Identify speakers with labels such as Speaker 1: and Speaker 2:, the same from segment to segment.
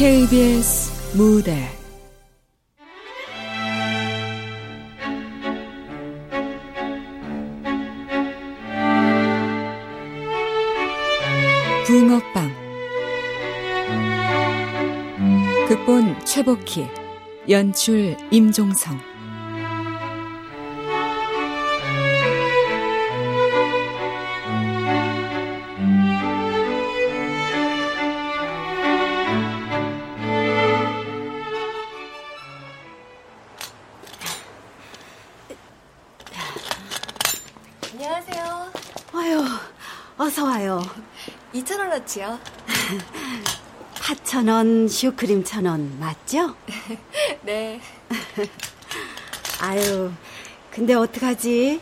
Speaker 1: KBS 무대. 붕어빵. 극본 최복희 연출 임종성
Speaker 2: 얼마치요?
Speaker 3: 8,000원, 슈크림 1,000원, 맞죠?
Speaker 2: 네.
Speaker 3: 아유, 근데 어떡하지?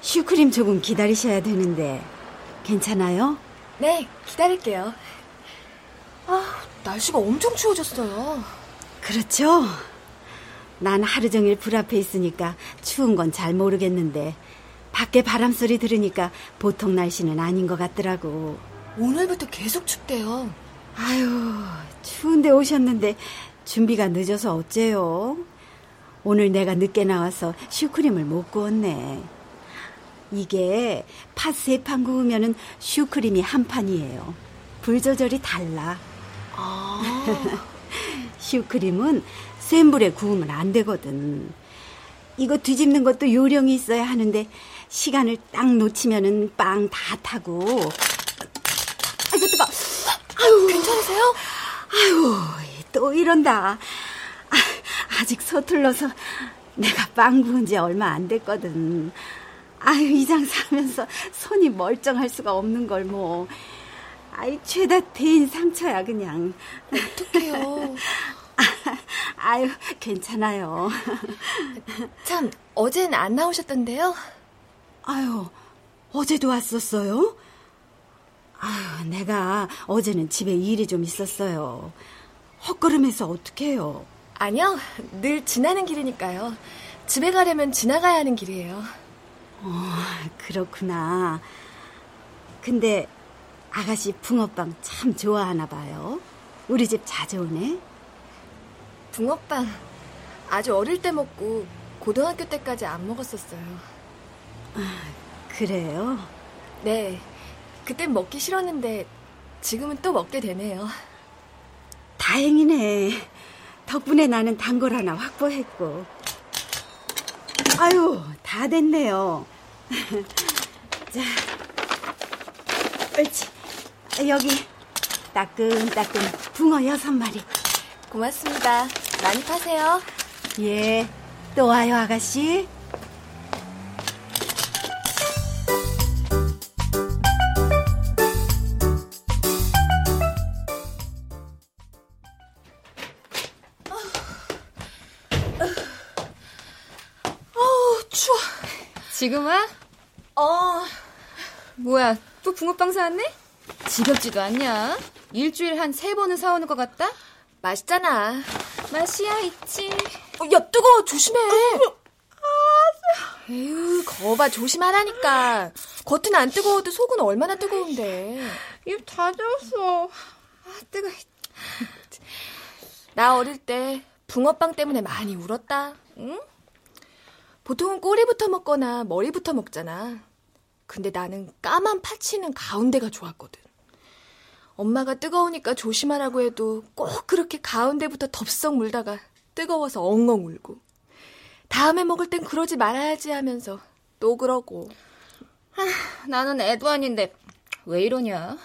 Speaker 3: 슈크림 조금 기다리셔야 되는데. 괜찮아요?
Speaker 2: 네, 기다릴게요. 아, 날씨가 엄청 추워졌어요.
Speaker 3: 그렇죠? 난 하루 종일 불 앞에 있으니까 추운 건 잘 모르겠는데 밖에 바람 소리 들으니까 보통 날씨는 아닌 것 같더라고.
Speaker 2: 오늘부터 계속 춥대요.
Speaker 3: 아유, 추운데 오셨는데 준비가 늦어서 어째요? 오늘 내가 늦게 나와서 슈크림을 못 구웠네. 이게 팥 세 판 구우면은 슈크림이 한 판이에요. 불 조절이 달라.
Speaker 2: 아.
Speaker 3: 슈크림은 센 불에 구우면 안 되거든. 이거 뒤집는 것도 요령이 있어야 하는데 시간을 딱 놓치면은 빵 다 타고 아이고 뜨거.
Speaker 2: 아유 괜찮으세요?
Speaker 3: 아유 또 이런다. 아, 아직 서툴러서 내가 빵 구운 지 얼마 안 됐거든. 아유 이 장사하면서 손이 멀쩡할 수가 없는 걸 뭐. 아이 죄다 대인 상처야 그냥.
Speaker 2: 어떡해요.
Speaker 3: 아, 유 괜찮아요.
Speaker 2: 참 어젠 안 나오셨던데요?
Speaker 3: 아유 어제도 왔었어요? 아유, 내가 어제는 집에 일이 좀 있었어요. 헛걸음해서 어떡해요?
Speaker 2: 아니요, 늘 지나는 길이니까요. 집에 가려면 지나가야 하는 길이에요.
Speaker 3: 어, 그렇구나. 근데 아가씨 붕어빵 참 좋아하나 봐요. 우리 집 자주 오네.
Speaker 2: 붕어빵 아주 어릴 때 먹고 고등학교 때까지 안 먹었었어요.
Speaker 3: 아, 그래요?
Speaker 2: 네. 그땐 먹기 싫었는데 지금은 또 먹게 되네요.
Speaker 3: 다행이네. 덕분에 나는 단 걸 하나 확보했고. 아유, 다 됐네요. 자, 옳지. 여기 따끈따끈 붕어 여섯 마리.
Speaker 2: 고맙습니다. 많이 파세요.
Speaker 3: 예, 또 와요, 아가씨.
Speaker 4: 지금 와?
Speaker 2: 어.
Speaker 4: 뭐야, 또 붕어빵 사왔네? 지겹지도 않냐? 일주일 한 세 번은 사오는 것 같다?
Speaker 2: 맛있잖아.
Speaker 4: 맛이야, 있지.
Speaker 2: 어, 야, 뜨거워. 조심해. 아, 에휴, 거봐. 조심하라니까. 겉은 안 뜨거워도 속은 얼마나 뜨거운데.
Speaker 4: 입 다 젖었어. 아, 뜨거.
Speaker 2: 나 어릴 때 붕어빵 때문에 많이 울었다. 응? 보통은 꼬리부터 먹거나 머리부터 먹잖아. 근데 나는 까만 파치는 가운데가 좋았거든. 엄마가 뜨거우니까 조심하라고 해도 꼭 그렇게 가운데부터 덥석 물다가 뜨거워서 엉엉 울고. 다음에 먹을 땐 그러지 말아야지 하면서 또 그러고.
Speaker 4: 하, 나는 애도 아닌데 왜 이러냐?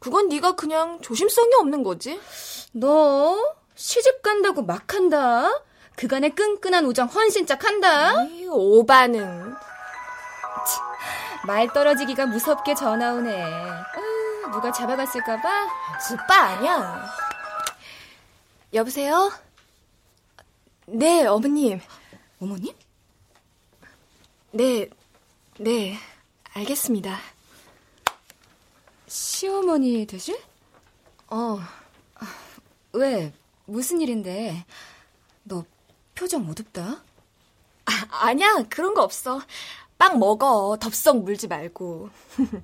Speaker 2: 그건 네가 그냥 조심성이 없는 거지.
Speaker 4: 너 시집 간다고 막 한다. 그간의 끈끈한 우정 헌신짝 한다.
Speaker 2: 오바는.
Speaker 4: 말 떨어지기가 무섭게 전화 오네. 어, 누가 잡아갔을까봐?
Speaker 2: 오빠 아니야. 여보세요? 네, 어머님.
Speaker 4: 어머님?
Speaker 2: 네, 네, 알겠습니다.
Speaker 4: 시어머니 되실?
Speaker 2: 어.
Speaker 4: 왜? 무슨 일인데? 표정 어둡다.
Speaker 2: 아, 아니야, 그런 거 없어. 빵 먹어. 덥석 물지 말고.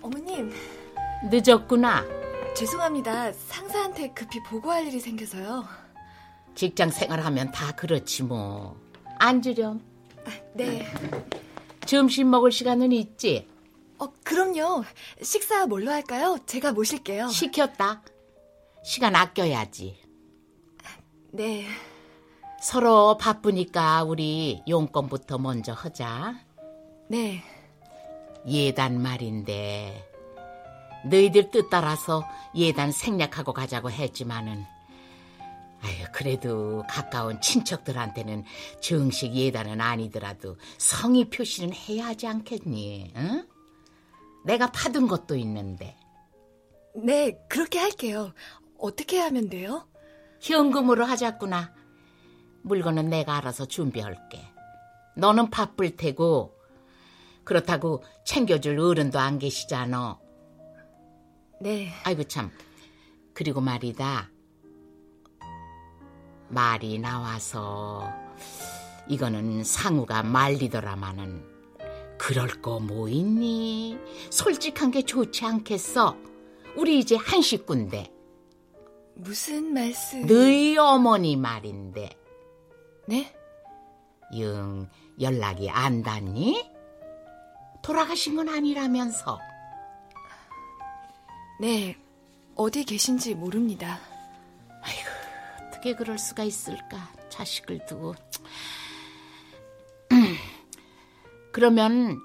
Speaker 2: 어머님.
Speaker 5: 늦었구나.
Speaker 2: 죄송합니다. 상사한테 급히 보고할 일이 생겨서요.
Speaker 5: 직장 생활하면 다 그렇지 뭐. 앉으렴.
Speaker 2: 네.
Speaker 5: 점심 먹을 시간은 있지?
Speaker 2: 어, 그럼요. 식사 뭘로 할까요? 제가 모실게요.
Speaker 5: 시켰다. 시간 아껴야지.
Speaker 2: 네.
Speaker 5: 서로 바쁘니까 우리 용건부터 먼저 하자.
Speaker 2: 네.
Speaker 5: 예단 말인데 너희들 뜻 따라서 예단 생략하고 가자고 했지만은 아유 그래도 가까운 친척들한테는 정식 예단은 아니더라도 성의 표시는 해야 하지 않겠니? 응? 내가 받은 것도 있는데
Speaker 2: 네, 그렇게 할게요. 어떻게 하면 돼요?
Speaker 5: 현금으로 하자꾸나. 물건은 내가 알아서 준비할게. 너는 바쁠 테고 그렇다고 챙겨줄 어른도 안 계시잖아.
Speaker 2: 네.
Speaker 5: 아이고 참. 그리고 말이다. 말이 나와서 이거는 상우가 말리더라마는 그럴 거 뭐 있니? 솔직한 게 좋지 않겠어? 우리 이제 한 식구인데
Speaker 2: 무슨 말씀?
Speaker 5: 너희 어머니 말인데
Speaker 2: 네?
Speaker 5: 영 연락이 안 닿니? 돌아가신 건 아니라면서
Speaker 2: 네. 어디 계신지 모릅니다.
Speaker 5: 어떻게 그럴 수가 있을까 자식을 두고 그러면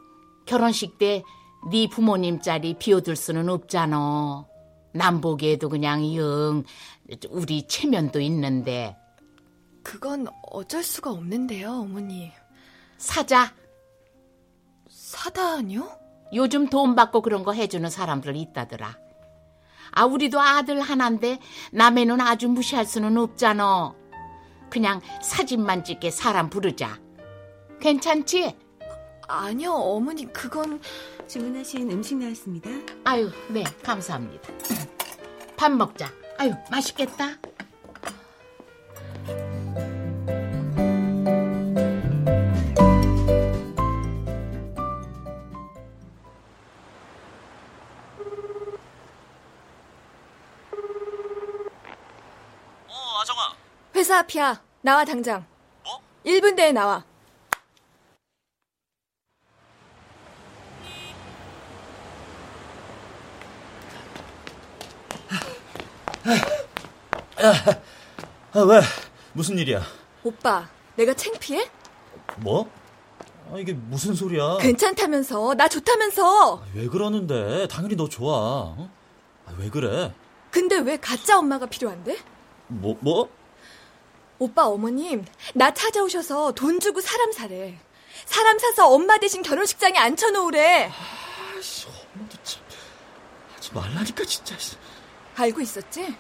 Speaker 5: 결혼식 때 네 부모님 자리 비워둘 수는 없잖아 남 보기에도 그냥 영 우리 체면도 있는데
Speaker 2: 그건 어쩔 수가 없는데요, 어머니.
Speaker 5: 사자
Speaker 2: 사다니요?
Speaker 5: 요즘 돈 받고 그런 거 해주는 사람들 있다더라. 아, 우리도 아들 하나인데 남의 눈 아주 무시할 수는 없잖아. 그냥 사진만 찍게 사람 부르자. 괜찮지?
Speaker 2: 아니요, 어머니, 그건
Speaker 6: 주문하신 음식 나왔습니다.
Speaker 5: 아유, 네, 감사합니다. 밥 먹자. 아유, 맛있겠다.
Speaker 2: 회사 앞이야. 나와 당장.
Speaker 7: 뭐?
Speaker 2: 1분 내에 나와.
Speaker 7: 아, 왜? 무슨 일이야?
Speaker 2: 오빠, 내가 창피해?
Speaker 7: 뭐? 아, 이게 무슨 소리야?
Speaker 2: 괜찮다면서. 나 좋다면서.
Speaker 7: 왜 그러는데? 당연히 너 좋아. 어? 아, 왜 그래?
Speaker 2: 근데 왜 가짜 엄마가 필요한데?
Speaker 7: 뭐, 뭐?
Speaker 2: 오빠 어머님, 나 찾아오셔서 돈 주고 사람 사래. 사람 사서 엄마 대신 결혼식장에 앉혀놓으래.
Speaker 7: 아씨, 엄마도 참. 하지 말라니까, 진짜.
Speaker 2: 알고 있었지?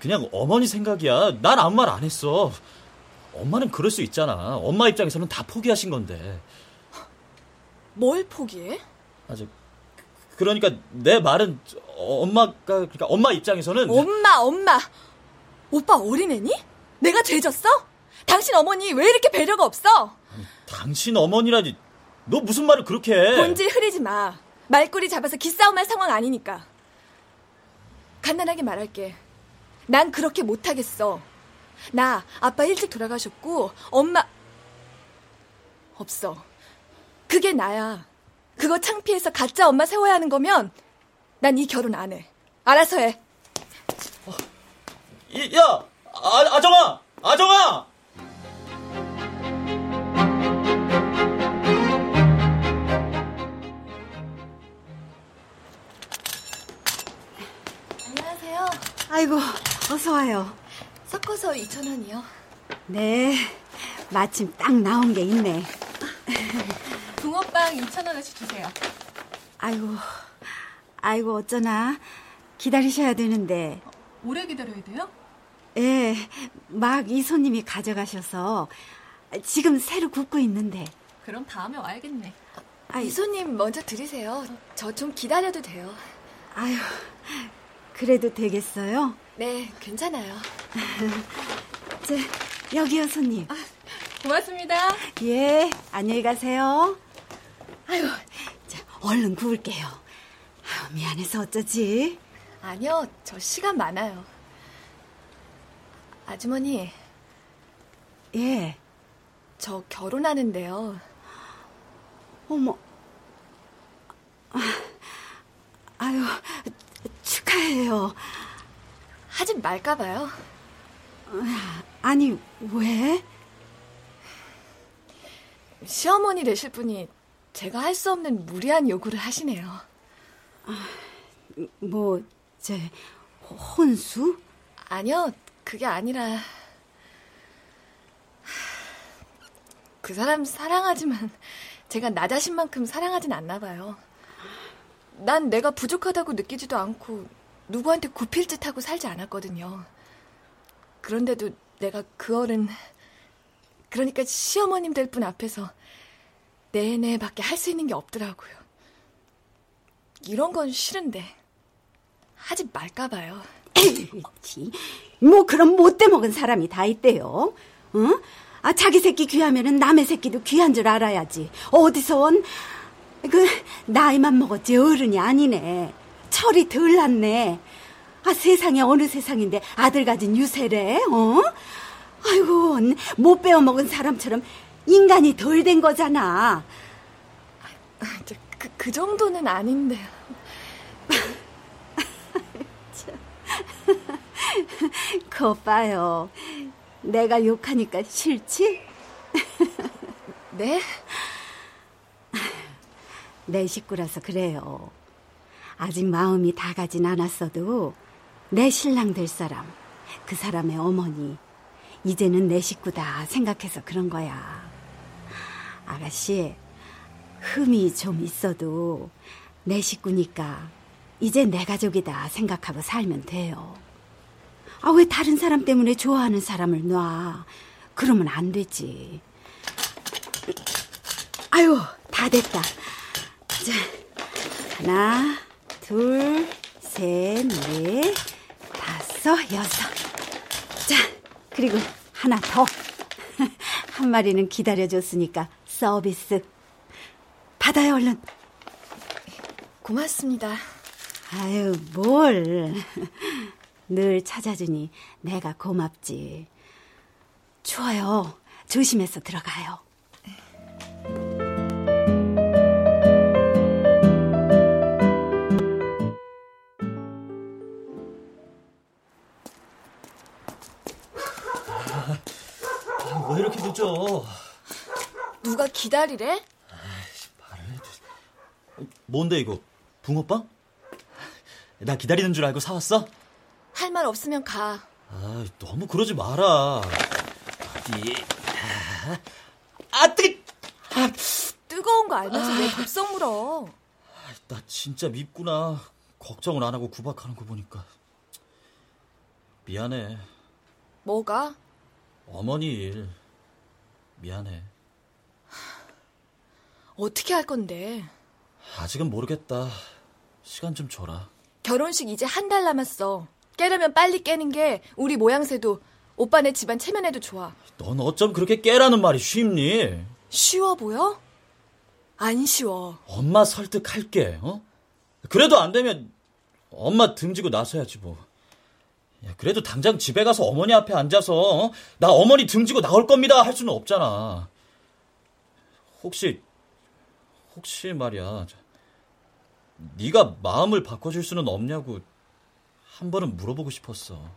Speaker 7: 그냥 어머니 생각이야. 난 아무 말 안 했어. 엄마는 그럴 수 있잖아. 엄마 입장에서는 다 포기하신 건데.
Speaker 2: 뭘 포기해?
Speaker 7: 아직. 그러니까 내 말은 엄마가 그러니까 엄마 입장에서는
Speaker 2: 엄마, 엄마. 오빠 어린애니? 내가 죄졌어? 당신 어머니 왜 이렇게 배려가 없어?
Speaker 7: 당신 어머니라니 너 무슨 말을 그렇게 해?
Speaker 2: 본질 흐리지 마. 말꼬리 잡아서 기싸움할 상황 아니니까. 간단하게 말할게. 난 그렇게 못하겠어. 나 아빠 일찍 돌아가셨고 엄마 없어. 그게 나야. 그거 창피해서 가짜 엄마 세워야 하는 거면 난 이 결혼 안 해. 알아서 해.
Speaker 7: 이- 야, 아, 아정아, 아정아.
Speaker 2: 안녕하세요.
Speaker 3: 아이고, 어서 와요.
Speaker 2: 섞어서 2,000원이요.
Speaker 3: 네, 마침 딱 나온 게 있네.
Speaker 2: 붕어빵 2,000원어치 주세요.
Speaker 3: 아이고, 아이고, 어쩌나. 기다리셔야 되는데.
Speaker 2: 오래 기다려야 돼요?
Speaker 3: 예, 막 이 손님이 가져가셔서 지금 새로 굽고 있는데.
Speaker 2: 그럼 다음에 와야겠네.
Speaker 3: 아이,
Speaker 2: 이 손님 먼저 드리세요. 저 좀 기다려도 돼요.
Speaker 3: 아유, 그래도 되겠어요?
Speaker 2: 네, 괜찮아요.
Speaker 3: 저, 여기요, 손님.
Speaker 2: 고맙습니다.
Speaker 3: 예, 안녕히 가세요. 아유, 자, 얼른 구울게요. 미안해서 어쩌지?
Speaker 2: 아니요, 저 시간 많아요. 아주머니.
Speaker 3: 예.
Speaker 2: 저 결혼하는데요.
Speaker 3: 어머. 아, 아유, 축하해요.
Speaker 2: 하지 말까봐요.
Speaker 3: 아니, 왜?
Speaker 2: 시어머니 되실 분이 제가 할 수 없는 무리한 요구를 하시네요.
Speaker 3: 뭐, 제, 혼수?
Speaker 2: 아니요, 그게 아니라. 그 사람 사랑하지만 제가 나 자신만큼 사랑하진 않나 봐요. 난 내가 부족하다고 느끼지도 않고 누구한테 굽힐 듯하고 살지 않았거든요. 그런데도 내가 그 어른, 그러니까 시어머님 될 분 앞에서 내내 밖에 할 수 있는 게 없더라고요. 이런 건 싫은데 하지 말까 봐요.
Speaker 3: 에이치, 뭐 그런 못돼 먹은 사람이 다 있대요. 응? 아 자기 새끼 귀하면은 남의 새끼도 귀한 줄 알아야지. 어디서 온 그 나이만 먹었지 어른이 아니네. 철이 덜 났네. 아 세상에 어느 세상인데 아들 가진 유세래. 어? 아이고 못 배워 먹은 사람처럼 인간이 덜 된 거잖아.
Speaker 2: 그, 그 정도는 아닌데.
Speaker 3: 거 봐요. 내가 욕하니까 싫지?
Speaker 2: 네?
Speaker 3: 내 식구라서 그래요. 아직 마음이 다 가진 않았어도 내 신랑 될 사람, 그 사람의 어머니, 이제는 내 식구다 생각해서 그런 거야. 아가씨, 흠이 좀 있어도 내 식구니까 이제 내 가족이다 생각하고 살면 돼요. 아, 왜 다른 사람 때문에 좋아하는 사람을 놔? 그러면 안 되지. 아유, 다 됐다. 자, 하나, 둘, 셋, 넷, 다섯, 여섯. 자, 그리고 하나 더. 한 마리는 기다려줬으니까 서비스. 받아요, 얼른.
Speaker 2: 고맙습니다.
Speaker 3: 아유, 뭘. 늘 찾아주니 내가 고맙지. 좋아요. 조심해서 들어가요.
Speaker 7: 아, 왜 이렇게 늦어?
Speaker 2: 누가 기다리래?
Speaker 7: 뭔데 이거? 붕어빵? 나 기다리는 줄 알고 사왔어?
Speaker 2: 할 말 없으면 가.
Speaker 7: 아, 너무 그러지 마라. 어디? 아, 뜨게! 아,
Speaker 2: 뜨거운 거 알면서 왜 급성 물어?
Speaker 7: 나 진짜 밉구나. 걱정을 안 하고 구박하는 거 보니까. 미안해.
Speaker 2: 뭐가?
Speaker 7: 어머니 일. 미안해.
Speaker 2: 어떻게 할 건데?
Speaker 7: 아직은 모르겠다. 시간 좀 줘라.
Speaker 2: 결혼식 이제 한 달 남았어. 깨려면 빨리 깨는 게 우리 모양새도 오빠네 집안 체면에도 좋아.
Speaker 7: 넌 어쩜 그렇게 깨라는 말이 쉽니?
Speaker 2: 쉬워 보여? 안 쉬워.
Speaker 7: 엄마 설득할게, 어? 그래도 안 되면 엄마 등지고 나서야지, 뭐. 야, 그래도 당장 집에 가서 어머니 앞에 앉아서, 어? 나 어머니 등지고 나올 겁니다 할 수는 없잖아. 혹시, 혹시 말이야. 네가 마음을 바꿔줄 수는 없냐고 한 번은 물어보고 싶었어.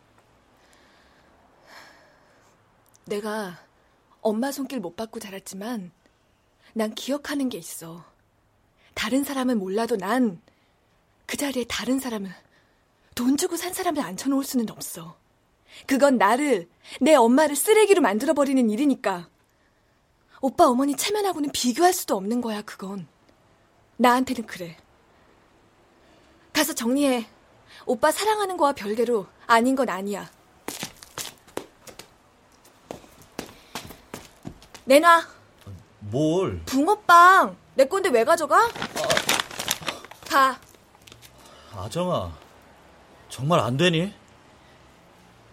Speaker 2: 내가 엄마 손길 못 받고 자랐지만 난 기억하는 게 있어. 다른 사람은 몰라도 난 그 자리에 다른 사람을 돈 주고 산 사람을 앉혀놓을 수는 없어. 그건 나를 내 엄마를 쓰레기로 만들어버리는 일이니까. 오빠 어머니 체면하고는 비교할 수도 없는 거야 그건. 나한테는 그래. 가서 정리해. 오빠 사랑하는 거와 별개로 아닌 건 아니야. 내놔.
Speaker 7: 뭘?
Speaker 2: 붕어빵. 내 건데 왜 가져가? 가.
Speaker 7: 아정아, 정말 안 되니?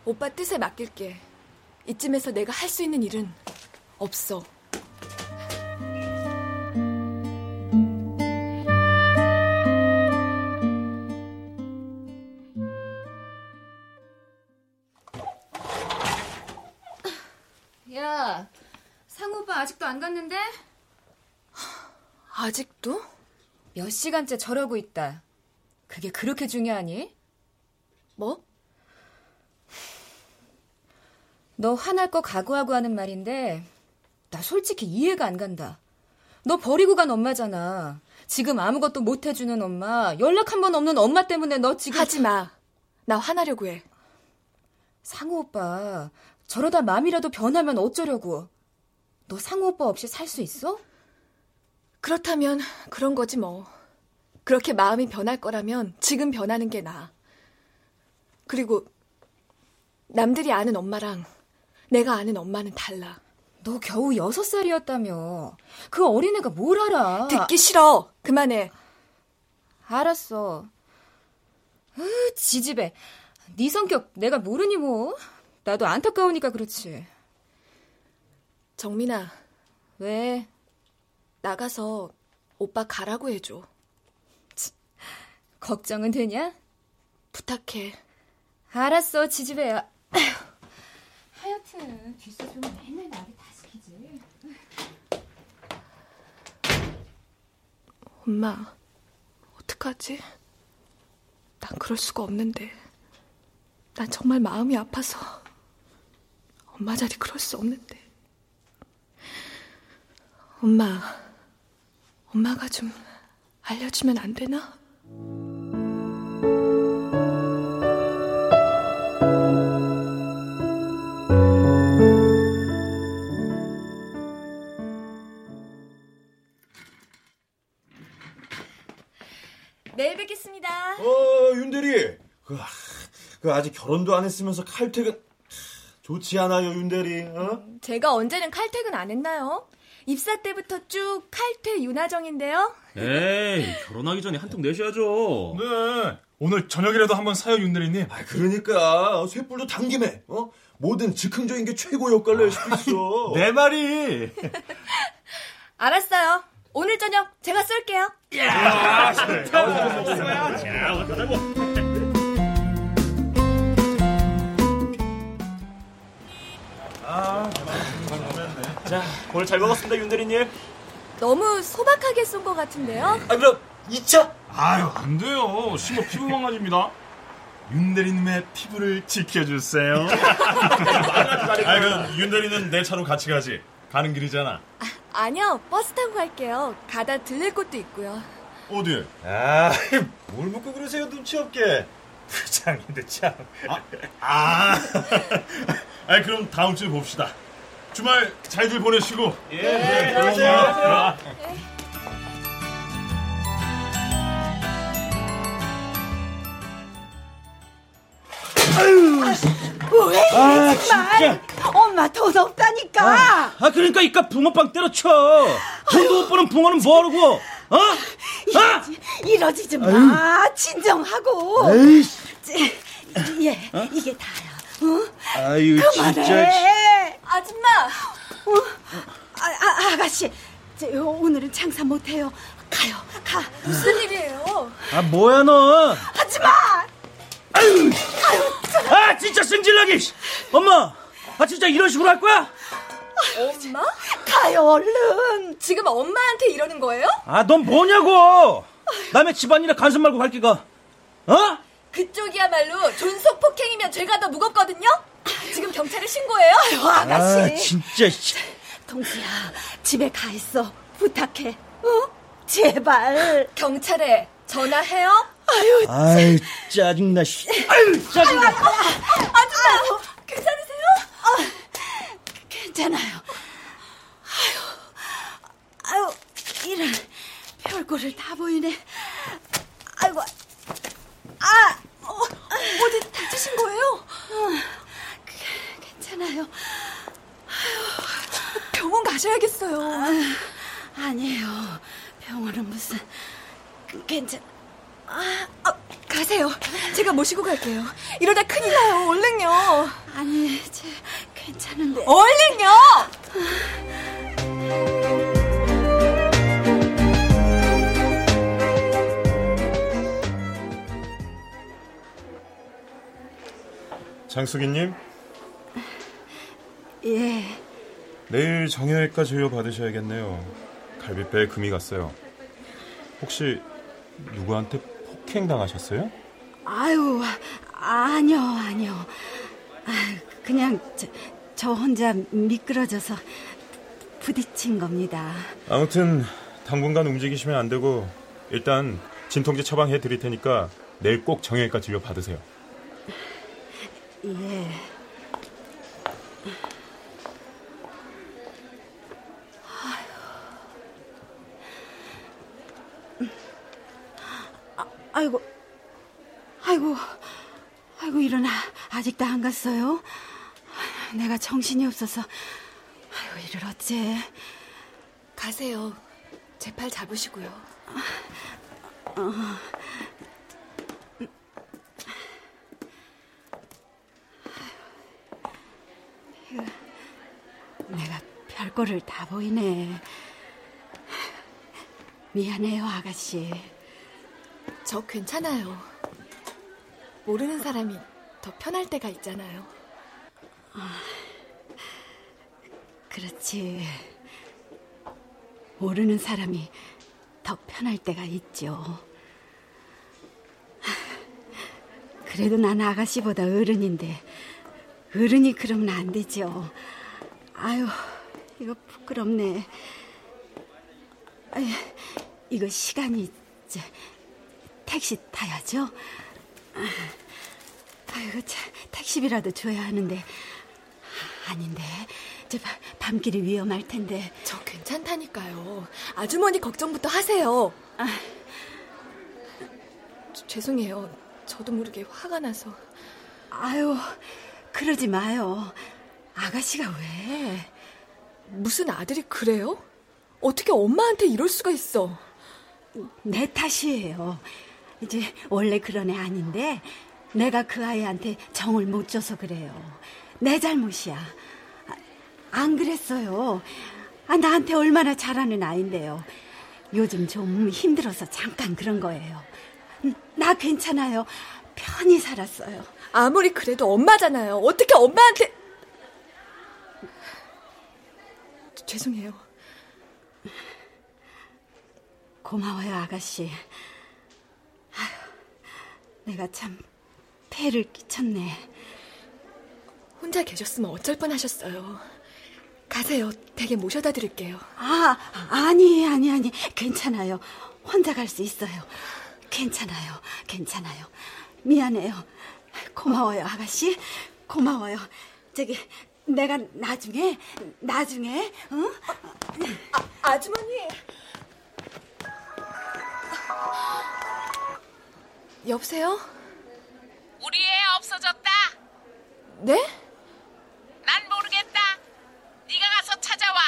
Speaker 2: 오빠 뜻에 맡길게. 이쯤에서 내가 할 수 있는 일은 없어.
Speaker 4: 안 갔는데?
Speaker 2: 아직도?
Speaker 4: 몇 시간째 저러고 있다. 그게 그렇게 중요하니?
Speaker 2: 뭐?
Speaker 4: 너 화날 거 각오하고 하는 말인데, 나 솔직히 이해가 안 간다. 너 버리고 간 엄마잖아. 지금 아무것도 못 해주는 엄마, 연락 한 번 없는 엄마 때문에 너 지금.
Speaker 2: 하지 마. 나 화나려고 해.
Speaker 4: 상우 오빠, 저러다 마음이라도 변하면 어쩌려고. 너 상우 오빠 없이 살 수 있어?
Speaker 2: 그렇다면 그런 거지 뭐. 그렇게 마음이 변할 거라면 지금 변하는 게 나아. 그리고 남들이 아는 엄마랑 내가 아는 엄마는 달라.
Speaker 4: 너 겨우 여섯 살이었다며. 그 어린애가 뭘 알아?
Speaker 2: 듣기 싫어. 그만해.
Speaker 4: 알았어. 으, 지집애. 네 성격 내가 모르니 뭐. 나도 안타까우니까 그렇지.
Speaker 2: 정민아,
Speaker 4: 왜?
Speaker 2: 나가서 오빠 가라고 해줘.
Speaker 4: 걱정은 되냐?
Speaker 2: 부탁해.
Speaker 4: 알았어, 지지배야. 하여튼 뒷사람은 맨날 나를 다스키지.
Speaker 2: 엄마, 어떡하지? 난 그럴 수가 없는데. 난 정말 마음이 아파서. 엄마 자리 그럴 수 없는데. 엄마, 엄마가 좀 알려주면 안 되나? 내일 뵙겠습니다.
Speaker 8: 어, 윤대리. 그, 아, 그 아직 결혼도 안 했으면서 칼퇴근 좋지 않아요, 윤대리. 어?
Speaker 2: 제가 언제는 칼퇴근 안 했나요? 입사 때부터 쭉 칼퇴 윤하정인데요.
Speaker 9: 에이, 결혼하기 전에 한통 내셔야죠.
Speaker 10: 네. 오늘 저녁이라도 한번 사요, 윤대리님.
Speaker 8: 아, 그러니까 쇠불도 당김에 어? 뭐든 즉흥적인 게 최고 효과를 낼 수도 있어.
Speaker 10: 내 말이.
Speaker 2: 알았어요. 오늘 저녁 제가 쏠게요.
Speaker 10: 자, 오늘 잘 먹었습니다, 윤대리님.
Speaker 2: 너무 소박하게 쏜 것 같은데요?
Speaker 8: 아, 그럼 2차?
Speaker 10: 아유, 안 돼요. 심어 피부 망가집니다. 윤대리님의 피부를 지켜주세요. 아, 그 윤대리는 내 차로 같이 가지. 가는 길이잖아.
Speaker 2: 아 니요, 버스 타고 갈게요. 가다 들릴 곳도 있고요.
Speaker 10: 어디?
Speaker 8: 아, 뭘 묻고 그러세요, 눈치 없게.
Speaker 10: 부장인데 참. 아, 아. 아니, 그럼 다음 주에 봅시다. 주말 잘들 보내시고. 예, 네, 들어가세요.
Speaker 3: 왜 이래 정말 엄마 돈 없다니까
Speaker 7: 아, 그러니까 이깟 붕어빵 때려쳐. 돈도 못 버는 붕어는 뭐하고, 어? 아!
Speaker 3: 이러지 좀 마 진정하고 제, 예 이게 다야 어?
Speaker 7: 아유,
Speaker 3: 그만해
Speaker 2: 아줌마!
Speaker 3: 아, 아, 아가씨 저, 오늘은 장사 못해요 가요 가
Speaker 2: 무슨 일이에요?
Speaker 7: 아, 뭐야, 너?
Speaker 3: 하지마
Speaker 7: 아, 진짜 승질나게! 엄마! 아, 진짜 이런 식으로 할 거야?
Speaker 2: 엄마?
Speaker 3: 가요 얼른
Speaker 2: 지금 엄마한테 이러는 거예요?
Speaker 7: 아, 넌 뭐냐고! 남의 집안일에 간섭 말고 갈 기가. 어?
Speaker 2: 그쪽이야말로 존속 폭행이면 죄가 더 무겁거든요? 지금 경찰에 신고해요?
Speaker 3: 아유, 아가씨
Speaker 7: 아, 진짜. 씨.
Speaker 3: 동수야 집에 가 있어 부탁해 어 제발
Speaker 2: 경찰에 전화해요?
Speaker 3: 아유
Speaker 7: 아유, 짜증나, 씨. 아유, 짜증나.
Speaker 2: 아줌마! 괜찮으세요?
Speaker 3: 괜찮아요. 아유, 아유, 이런 별꼴을 다 보이네. 아이고, 아, 어,
Speaker 2: 어디 다치신 거예요?
Speaker 3: 괜찮아요.
Speaker 2: 병원 가셔야겠어요.
Speaker 3: 아 니에요. 병원은 무슨 괜찮.
Speaker 2: 아, 가세요. 제가 모시고 갈게요. 이러다 큰일 나요. 얼른요.
Speaker 3: 아니, 제 괜찮은데.
Speaker 2: 얼른요!
Speaker 10: 장숙이님,
Speaker 3: 예,
Speaker 10: 내일 정형외과 진료 받으셔야겠네요. 갈비뼈에 금이 갔어요. 혹시 누구한테 폭행 당하셨어요?
Speaker 3: 아유, 아니요, 아니요. 아, 그냥 저, 저 혼자 미끄러져서 부딪힌 겁니다.
Speaker 10: 아무튼 당분간 움직이시면 안 되고 일단 진통제 처방해 드릴 테니까 내일 꼭 정형외과 진료 받으세요.
Speaker 3: 예. 아, 아이고, 아이고, 아이고 일어나 아직도 안 갔어요? 내가 정신이 없어서 아이고 이를 어째?
Speaker 2: 가세요. 제 팔 잡으시고요.
Speaker 3: 어. 내가 별거를 다 보이네. 미안해요, 아가씨.
Speaker 2: 저 괜찮아요. 모르는 사람이 더 편할 때가 있잖아요.
Speaker 3: 그렇지. 모르는 사람이 더 편할 때가 있죠. 그래도 난 아가씨보다 어른인데, 어른이 그러면 안 되죠. 아유, 이거 부끄럽네. 아유, 이거 시간이, 이제 택시 타야죠? 아이고, 참, 택시비라도 줘야 하는데. 아닌데, 저 밤- 밤길이 위험할 텐데.
Speaker 2: 저 괜찮다니까요. 아주머니 걱정부터 하세요. 저- 죄송해요. 저도 모르게 화가 나서.
Speaker 3: 아유, 그러지 마요. 아가씨가 왜?
Speaker 2: 무슨 아들이 그래요? 어떻게 엄마한테 이럴 수가 있어?
Speaker 3: 내 탓이에요. 이제 원래 그런 애 아닌데 내가 그 아이한테 정을 못 줘서 그래요. 내 잘못이야. 아, 안 그랬어요. 아, 나한테 얼마나 잘하는 아인데요. 요즘 좀 힘들어서 잠깐 그런 거예요. 음, 나 괜찮아요. 편히 살았어요.
Speaker 2: 아무리 그래도 엄마잖아요. 어떻게 엄마한테... 죄송해요.
Speaker 3: 고마워요, 아가씨. 아휴, 내가 참 폐를 끼쳤네.
Speaker 2: 혼자 계셨으면 어쩔 뻔하셨어요. 가세요. 댁에 모셔다 드릴게요.
Speaker 3: 아, 아니, 아니, 아니. 괜찮아요. 혼자 갈 수 있어요. 괜찮아요. 괜찮아요. 미안해요. 고마워요, 아가씨. 고마워요. 저기, 내가 나중에, 나중에, 응?
Speaker 2: 아주머니. 여보세요?
Speaker 5: 우리 애 없어졌다.
Speaker 2: 네?
Speaker 5: 난 모르겠다. 네가 가서 찾아와.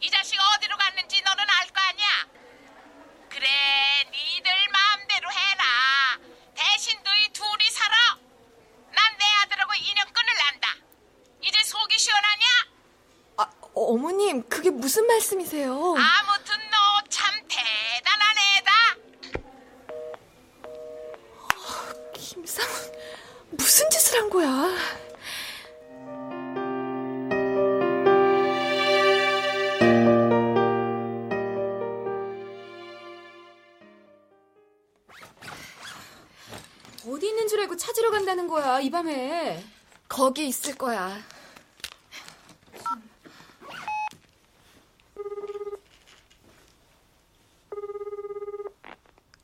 Speaker 5: 이 자식 어디로 갔는지 너는 알 거 아니야. 그래, 니들 마음대로 해라. 대신 너희 둘이 살아. 난 내 아들하고 인연 끊을란다. 이제 속이 시원하냐?
Speaker 2: 아, 어머님, 그게 무슨 말씀이세요?
Speaker 5: 아무튼 너 참 대단한 애다.
Speaker 2: 김상훈, 무슨 짓을 한 거야?
Speaker 4: 어디 있는 줄 알고 찾으러 간다는 거야, 이 밤에.
Speaker 2: 거기 있을 거야.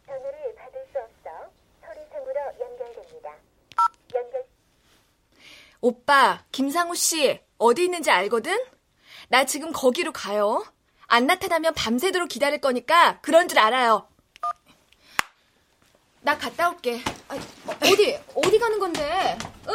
Speaker 11: 전화를 받을 수 없어 소리상으로 연결됩니다. 연결
Speaker 2: 오빠, 김상우 씨, 어디 있는지 알거든? 나 지금 거기로 가요. 안 나타나면 밤새도록 기다릴 거니까 그런 줄 알아요. 나 갔다 올게.
Speaker 4: 아, 어디, 어디 가는 건데? 응?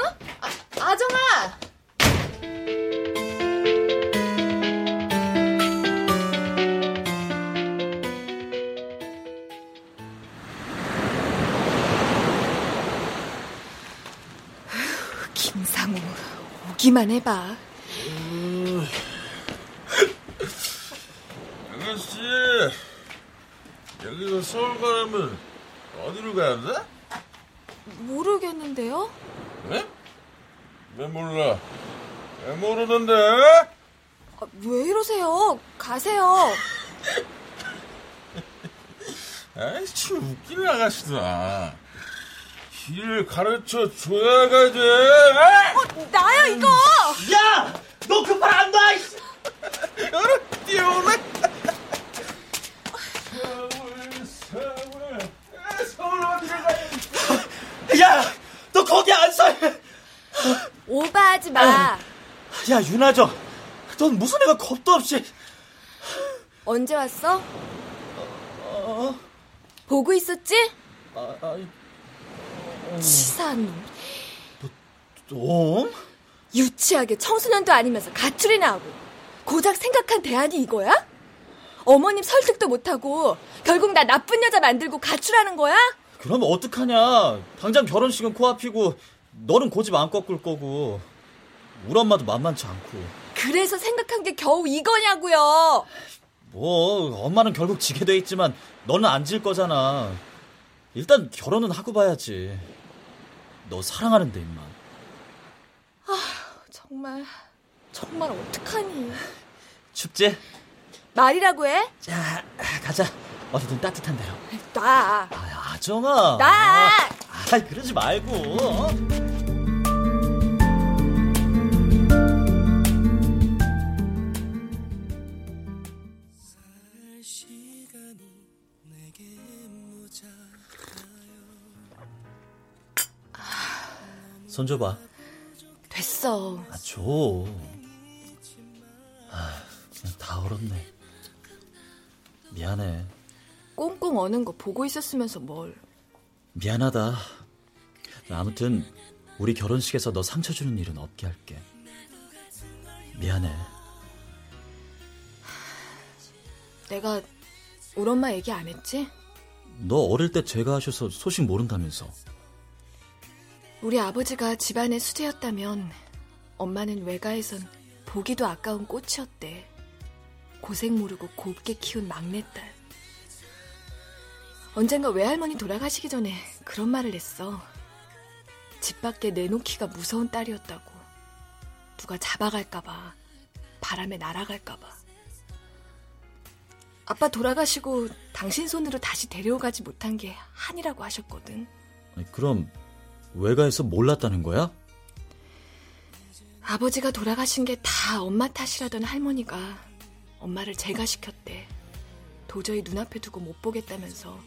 Speaker 2: 오기만 해봐.
Speaker 12: 아가씨, 여기서 서울 가려면 어디로 가야 돼?
Speaker 2: 모르겠는데요?
Speaker 12: 왜? 왜 몰라? 왜 모르는데?
Speaker 2: 아, 왜 이러세요? 가세요.
Speaker 12: 아이, 참 웃기는 아가씨다. 길을 가르쳐 줘야 가지. 어,
Speaker 2: 나야, 이거!
Speaker 7: 야! 너그말안 놔!
Speaker 12: 여러 뛰어오네.
Speaker 7: 야! 너 거기 안 서!
Speaker 2: 오바하지 마.
Speaker 7: 야, 윤아정. 넌 무슨 애가 겁도 없이.
Speaker 2: 언제 왔어?
Speaker 7: 어?
Speaker 2: 보고 있었지?
Speaker 7: 아, 아,
Speaker 2: 치사한 놈.
Speaker 7: 좀?
Speaker 2: 유치하게 청소년도 아니면서 가출이나 하고. 고작 생각한 대안이 이거야? 어머님 설득도 못하고 결국 나 나쁜 여자 만들고 가출하는 거야?
Speaker 7: 그럼 어떡하냐. 당장 결혼식은 코앞이고 너는 고집 안 꺾을 거고 우리 엄마도 만만치 않고.
Speaker 2: 그래서 생각한 게 겨우 이거냐고요.
Speaker 7: 뭐 엄마는 결국 지게 돼 있지만 너는 안 질 거잖아. 일단 결혼은 하고 봐야지. 너 사랑하는데 임마.
Speaker 2: 아 정말 정말 어떡하니.
Speaker 7: 춥지?
Speaker 2: 말이라고 해?
Speaker 7: 자 가자. 어디든 따뜻한 데로.
Speaker 2: 놔.
Speaker 7: 아, 아정아.
Speaker 2: 놔.
Speaker 7: 아, 그러지 말고. 손 줘봐.
Speaker 2: 됐어.
Speaker 7: 아, 줘. 아, 그냥 다 얼었네. 미안해.
Speaker 2: 꽁꽁 어는 거 보고 있었으면서 뭘.
Speaker 7: 미안하다. 아무튼 우리 결혼식에서 너 상처 주는 일은 없게 할게. 미안해.
Speaker 2: 내가 우리 엄마 얘기 안 했지?
Speaker 7: 너 어릴 때 제가 하셔서 소식 모른다면서.
Speaker 2: 우리 아버지가 집안의 수제였다면 엄마는 외가에선 보기도 아까운 꽃이었대. 고생 모르고 곱게 키운 막내딸. 언젠가 외할머니 돌아가시기 전에 그런 말을 했어. 집 밖에 내놓기가 무서운 딸이었다고. 누가 잡아갈까봐, 바람에 날아갈까봐. 아빠 돌아가시고 당신 손으로 다시 데려오가지 못한 게 한이라고 하셨거든.
Speaker 7: 아니, 그럼 외가에서 몰랐다는 거야?
Speaker 2: 아버지가 돌아가신 게 다 엄마 탓이라던 할머니가 엄마를 제가 시켰대. 도저히 눈앞에 두고 못 보겠다면서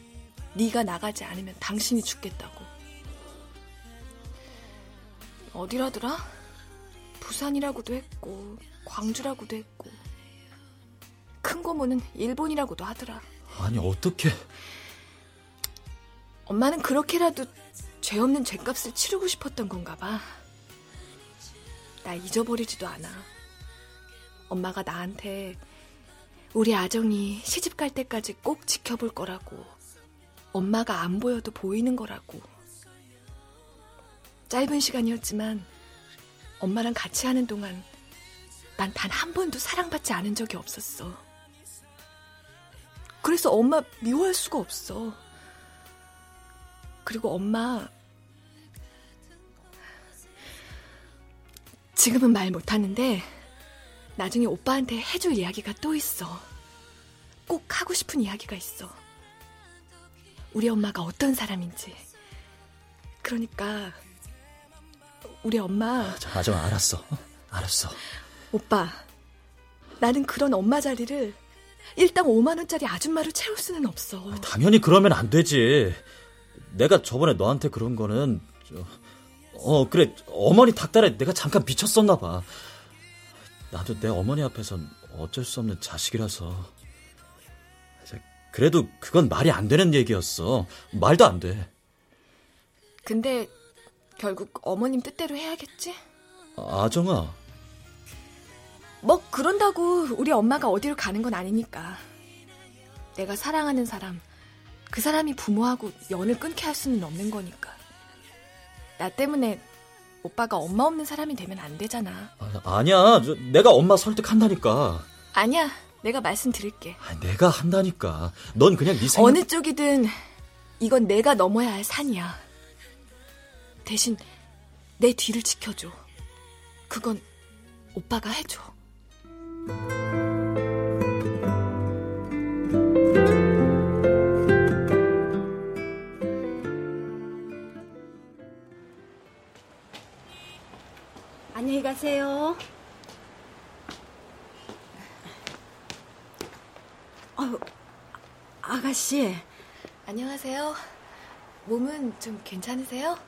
Speaker 2: 네가 나가지 않으면 당신이 죽겠다고. 어디라더라? 부산이라고도 했고 광주라고도 했고 큰 고모는 일본이라고도 하더라.
Speaker 7: 아니 어떻게?
Speaker 2: 엄마는 그렇게라도 죄 없는 죄값을 치르고 싶었던 건가 봐. 나 잊어버리지도 않아. 엄마가 나한테 우리 아정이 시집 갈 때까지 꼭 지켜볼 거라고. 엄마가 안 보여도 보이는 거라고. 짧은 시간이었지만 엄마랑 같이 하는 동안 난 단 한 번도 사랑받지 않은 적이 없었어. 그래서 엄마 미워할 수가 없어. 그리고 엄마 지금은 말 못하는데 나중에 오빠한테 해줄 이야기가 또 있어. 꼭 하고 싶은 이야기가 있어. 우리 엄마가 어떤 사람인지. 그러니까 우리 엄마
Speaker 7: 자, 아정 알았어. 알았어.
Speaker 2: 오빠 나는 그런 엄마 자리를 일당 5만 원짜리 아줌마로 채울 수는 없어.
Speaker 7: 당연히 그러면 안 되지. 내가 저번에 너한테 그런 거는 저, 어 그래 어머니 닭달에 내가 잠깐 미쳤었나 봐. 나도 내 어머니 앞에선 어쩔 수 없는 자식이라서. 그래도 그건 말이 안 되는 얘기였어. 말도 안 돼.
Speaker 2: 근데 결국 어머님 뜻대로 해야겠지?
Speaker 7: 아정아.
Speaker 2: 뭐 그런다고 우리 엄마가 어디로 가는 건 아니니까. 내가 사랑하는 사람, 그 사람이 부모하고 연을 끊게 할 수는 없는 거니까. 나 때문에 오빠가 엄마 없는 사람이 되면 안 되잖아.
Speaker 7: 아, 아니야. 저, 내가 엄마 설득한다니까.
Speaker 2: 아니야. 내가 말씀드릴게.
Speaker 7: 아, 내가 한다니까. 넌 그냥 네 생각...
Speaker 2: 어느 쪽이든 이건 내가 넘어야 할 산이야. 대신 내 뒤를 지켜줘. 그건 오빠가 해줘.
Speaker 3: 안녕히 가세요. 아유, 아가씨.
Speaker 2: 안녕하세요. 몸은 좀 괜찮으세요?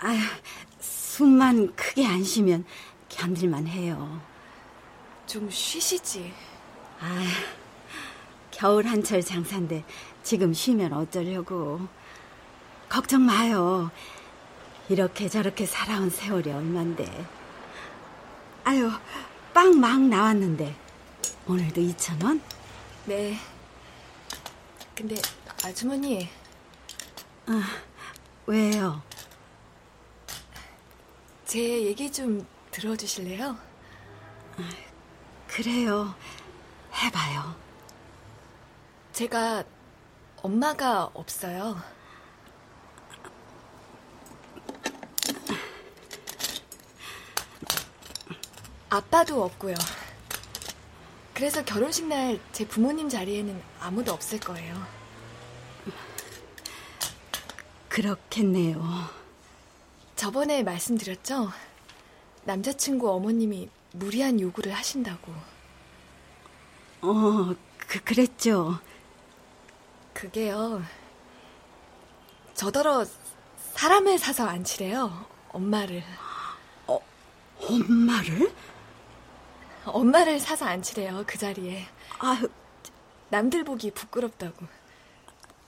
Speaker 3: 아유, 숨만 크게 안 쉬면 견딜만 해요.
Speaker 2: 좀 쉬시지.
Speaker 3: 아, 겨울 한철 장사인데 지금 쉬면 어쩌려고. 걱정 마요. 이렇게 저렇게 살아온 세월이 얼만데. 아유, 빵 막 나왔는데 오늘도 2천 원?
Speaker 2: 네. 근데 아주머니
Speaker 3: 아, 왜요?
Speaker 2: 제 얘기 좀 들어주실래요?
Speaker 3: 그래요. 해봐요.
Speaker 2: 제가 엄마가 없어요. 아빠도 없고요. 그래서 결혼식 날 제 부모님 자리에는 아무도 없을 거예요.
Speaker 3: 그렇겠네요.
Speaker 2: 저번에 말씀드렸죠? 남자친구 어머님이 무리한 요구를 하신다고.
Speaker 3: 어, 그, 그랬죠.
Speaker 2: 그게요. 저더러 사람을 사서 앉히래요. 엄마를.
Speaker 3: 엄마를?
Speaker 2: 엄마를 사서 앉히래요. 그 자리에.
Speaker 3: 아유,
Speaker 2: 남들 보기 부끄럽다고.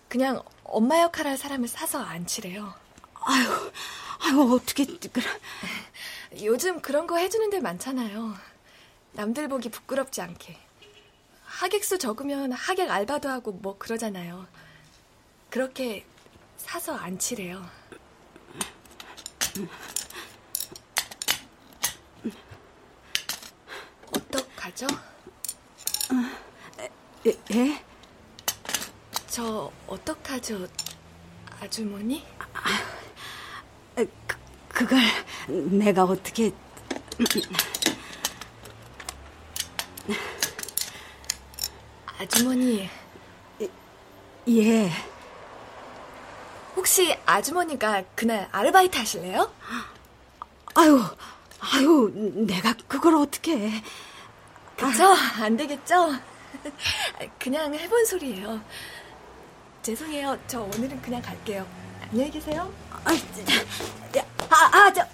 Speaker 2: 그냥 엄마 역할할 사람을 사서 앉히래요.
Speaker 3: 아유, 아유, 어떻게, 그래.
Speaker 2: 요즘 그런 거 해주는 데 많잖아요. 남들 보기 부끄럽지 않게. 하객수 적으면 하객 알바도 하고 뭐 그러잖아요. 그렇게 사서 앉히래요. 어떡하죠?
Speaker 3: 예? 예?
Speaker 2: 저 어떡하죠, 아주머니?
Speaker 3: 그, 그걸 내가 어떻게.
Speaker 2: 아주머니,
Speaker 3: 예.
Speaker 2: 혹시 아주머니가 그날 아르바이트 하실래요?
Speaker 3: 아유, 아유, 내가 그걸 어떻게 해.
Speaker 2: 그쵸? 안 되겠죠? 그냥 해본 소리예요. 죄송해요. 저 오늘은 그냥 갈게요. 안녕히 계세요.
Speaker 3: 아, 아, 아, 저.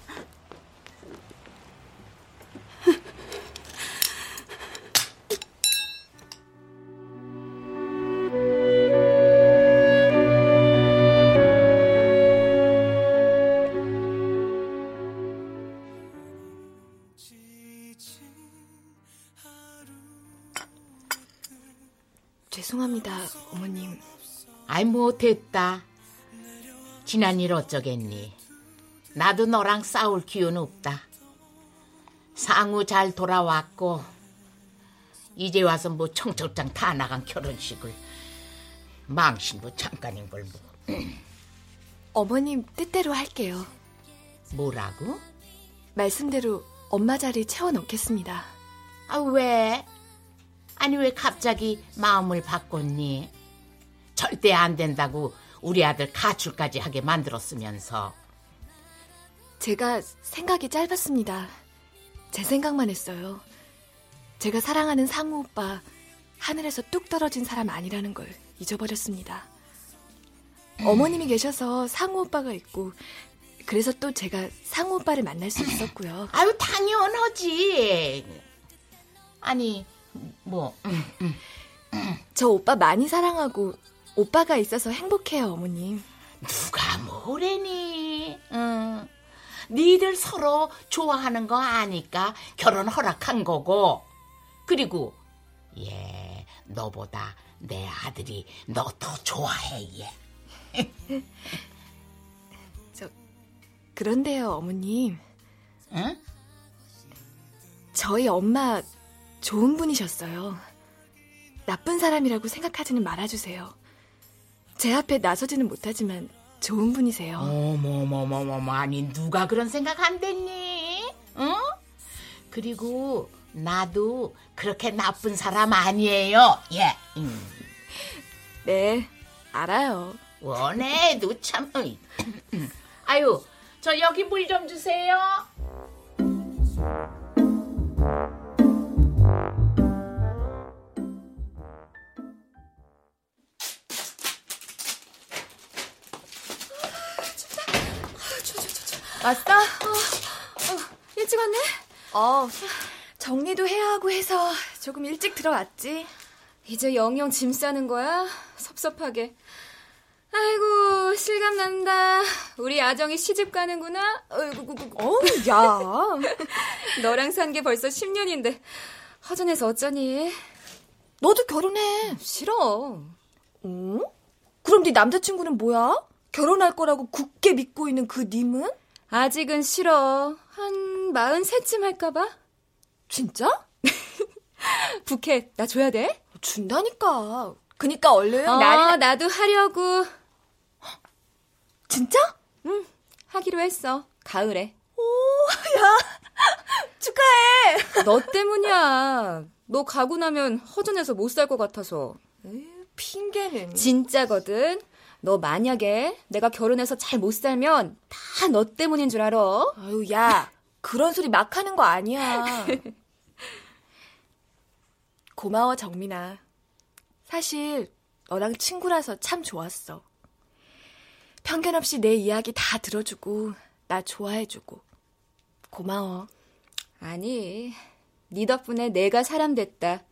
Speaker 5: 됐다. 지난 일 어쩌겠니. 나도 너랑 싸울 기운 없다. 상우 잘 돌아왔고 이제 와서 뭐 청첩장 다 나간 결혼식을 망신도 잠깐인 걸 뭐.
Speaker 2: 어머님 뜻대로 할게요.
Speaker 5: 뭐라고?
Speaker 2: 말씀대로 엄마 자리 채워 넣겠습니다.
Speaker 5: 아 왜? 아니 왜 갑자기 마음을 바꿨니? 절대 안 된다고 우리 아들 가출까지 하게 만들었으면서
Speaker 2: 제가 생각이 짧았습니다. 제 생각만 했어요. 제가 사랑하는 상우 오빠 하늘에서 뚝 떨어진 사람 아니라는 걸 잊어버렸습니다. 어머님이 계셔서 상우 오빠가 있고 그래서 또 제가 상우 오빠를 만날 수 있었고요.
Speaker 5: 아유 당연하지. 아니 뭐
Speaker 2: 저 오빠 많이 사랑하고 오빠가 있어서 행복해요, 어머님.
Speaker 5: 누가 뭐래니? 응. 니들 서로 좋아하는 거 아니까 결혼 허락한 거고. 그리고 얘 너보다 내 아들이 너 더 좋아해 얘.
Speaker 2: 저 그런데요, 어머님.
Speaker 5: 응?
Speaker 2: 저희 엄마 좋은 분이셨어요. 나쁜 사람이라고 생각하지는 말아주세요. 제 앞에 나서지는 못하지만 좋은 분이세요.
Speaker 5: 어머머머머머 아니 누가 그런 생각 안 됐니? 응? 그리고 나도 그렇게 나쁜 사람 아니에요. 예. 음.
Speaker 2: 네, 알아요.
Speaker 5: 원해도 참. 아유, 저 여기 물 좀 주세요.
Speaker 2: 왔어? 어, 일찍 왔네? 어, 정리도 해야 하고 해서 조금 일찍 들어왔지.
Speaker 4: 이제 영영 짐 싸는 거야? 섭섭하게. 아이고, 실감 난다. 우리 아정이 시집 가는구나? 어이구,
Speaker 2: 어, 야.
Speaker 4: 너랑 산 게 벌써 10년인데. 허전해서 어쩌니?
Speaker 2: 너도 결혼해.
Speaker 4: 싫어.
Speaker 2: 어? 그럼 네 남자친구는 뭐야? 결혼할 거라고 굳게 믿고 있는 그 님은?
Speaker 4: 아직은 싫어. 한 마흔 세쯤 할까봐?
Speaker 2: 진짜?
Speaker 4: 부케, 나 줘야 돼?
Speaker 2: 준다니까. 그니까 얼른
Speaker 4: 어,
Speaker 2: 날이
Speaker 4: 나도 하려고.
Speaker 2: 진짜?
Speaker 4: 응, 하기로 했어. 가을에.
Speaker 2: 오, 야, 축하해.
Speaker 4: 너 때문이야. 너 가고 나면 허전해서 못 살 것 같아서.
Speaker 2: 에이, 핑계는.
Speaker 4: 진짜거든. 너 만약에 내가 결혼해서 잘 못 살면 다 너 때문인 줄 알아.
Speaker 2: 아유, 야. 그런 소리 막 하는 거 아니야. 고마워, 정민아. 사실 너랑 친구라서 참 좋았어. 편견 없이 내 이야기 다 들어주고 나 좋아해주고 고마워.
Speaker 4: 아니, 네 덕분에 내가 사람 됐다.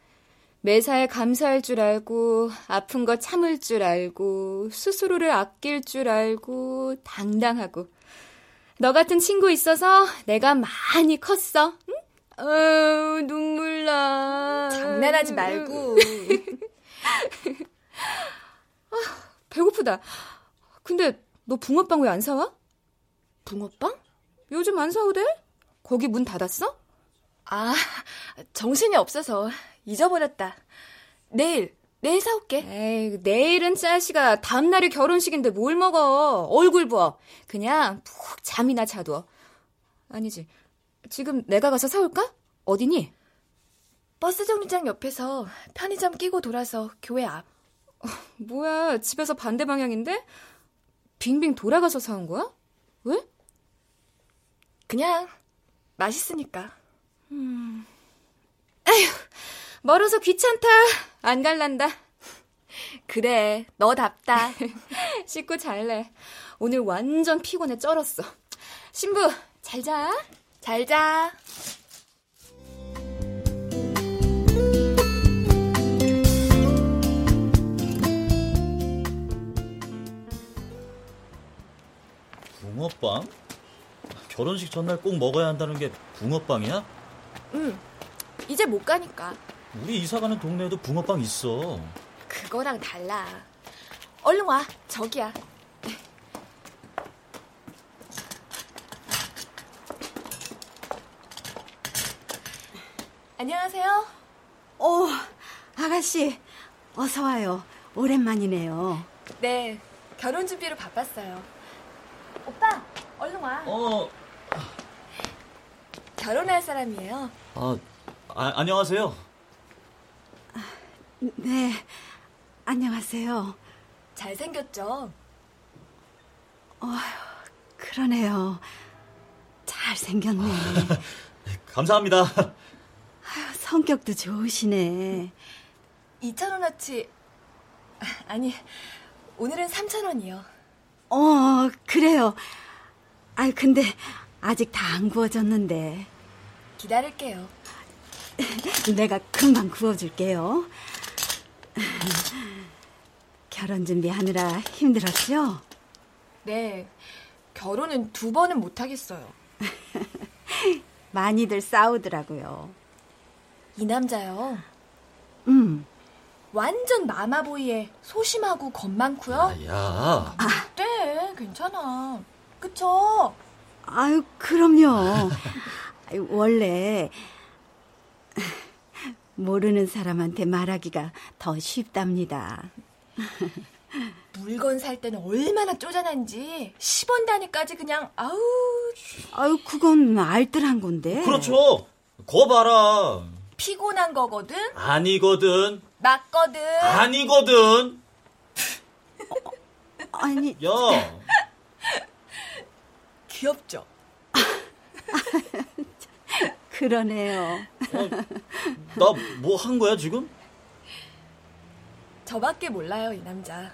Speaker 4: 매사에 감사할 줄 알고 아픈 거 참을 줄 알고 스스로를 아낄 줄 알고 당당하고 너 같은 친구 있어서 내가 많이 컸어. 응? 어, 눈물 나.
Speaker 2: 장난하지 말고.
Speaker 4: 아, 배고프다. 근데 너 붕어빵 왜 안 사와?
Speaker 2: 붕어빵?
Speaker 4: 요즘 안 사오대? 거기 문 닫았어?
Speaker 2: 아, 정신이 없어서 잊어버렸다. 내일, 내일 사올게.
Speaker 4: 에이, 내일은 짜시가 다음날이 결혼식인데 뭘 먹어. 얼굴 부어. 그냥 푹 잠이나 자둬. 아니지. 지금 내가 가서 사올까? 어디니?
Speaker 2: 버스 정류장 옆에서 편의점 끼고 돌아서 교회 앞.
Speaker 4: 어, 뭐야, 집에서 반대 방향인데? 빙빙 돌아가서 사온 거야? 왜?
Speaker 2: 그냥 맛있으니까.
Speaker 4: 음. 에휴, 멀어서 귀찮다. 안 갈란다.
Speaker 2: 그래, 너답다.
Speaker 4: 씻고 잘래. 오늘 완전 피곤해 쩔었어. 신부, 잘 자.
Speaker 2: 잘 자.
Speaker 7: 붕어빵? 결혼식 전날 꼭 먹어야 한다는 게 붕어빵이야?
Speaker 2: 응. 이제 못 가니까.
Speaker 7: 우리 이사 가는 동네에도 붕어빵 있어.
Speaker 2: 그거랑 달라. 얼른 와. 저기야. 안녕하세요.
Speaker 3: 오, 아가씨, 어서 와요. 오랜만이네요.
Speaker 2: 네, 결혼 준비로 바빴어요. 오빠, 얼른 와.
Speaker 7: 어,
Speaker 2: 결혼할 사람이에요.
Speaker 7: 아, 아 안녕하세요.
Speaker 3: 네, 안녕하세요.
Speaker 2: 잘생겼죠?
Speaker 3: 어, 그러네요. 잘생겼네.
Speaker 7: 감사합니다.
Speaker 3: 아유, 성격도 좋으시네.
Speaker 2: 2,000원어치. 아니, 오늘은 3,000원이요.
Speaker 3: 어, 그래요. 아 근데 아직 다 안 구워졌는데.
Speaker 2: 기다릴게요.
Speaker 3: 내가 금방 구워줄게요. 결혼 준비하느라 힘들었죠?
Speaker 2: 네, 결혼은 두 번은 못하겠어요.
Speaker 3: 많이들 싸우더라고요.
Speaker 2: 이 남자요.
Speaker 3: 음.
Speaker 2: 완전 마마보이에 소심하고 겁 많고요.
Speaker 7: 야.
Speaker 2: 네, 괜찮아. 그쵸?
Speaker 3: 아유, 그럼요. 원래 모르는 사람한테 말하기가 더 쉽답니다.
Speaker 2: 물건 살 때는 얼마나 쪼잔한지 10원 단위까지 그냥 아우
Speaker 3: 아유, 그건 알뜰한 건데.
Speaker 7: 그렇죠. 거 봐라.
Speaker 2: 피곤한 거거든?
Speaker 7: 아니거든.
Speaker 2: 맞거든?
Speaker 7: 아니거든.
Speaker 3: 아니.
Speaker 7: 야.
Speaker 2: 귀엽죠?
Speaker 3: 그러네요.
Speaker 7: 나 뭐 한 거야, 지금?
Speaker 2: 저밖에 몰라요, 이 남자.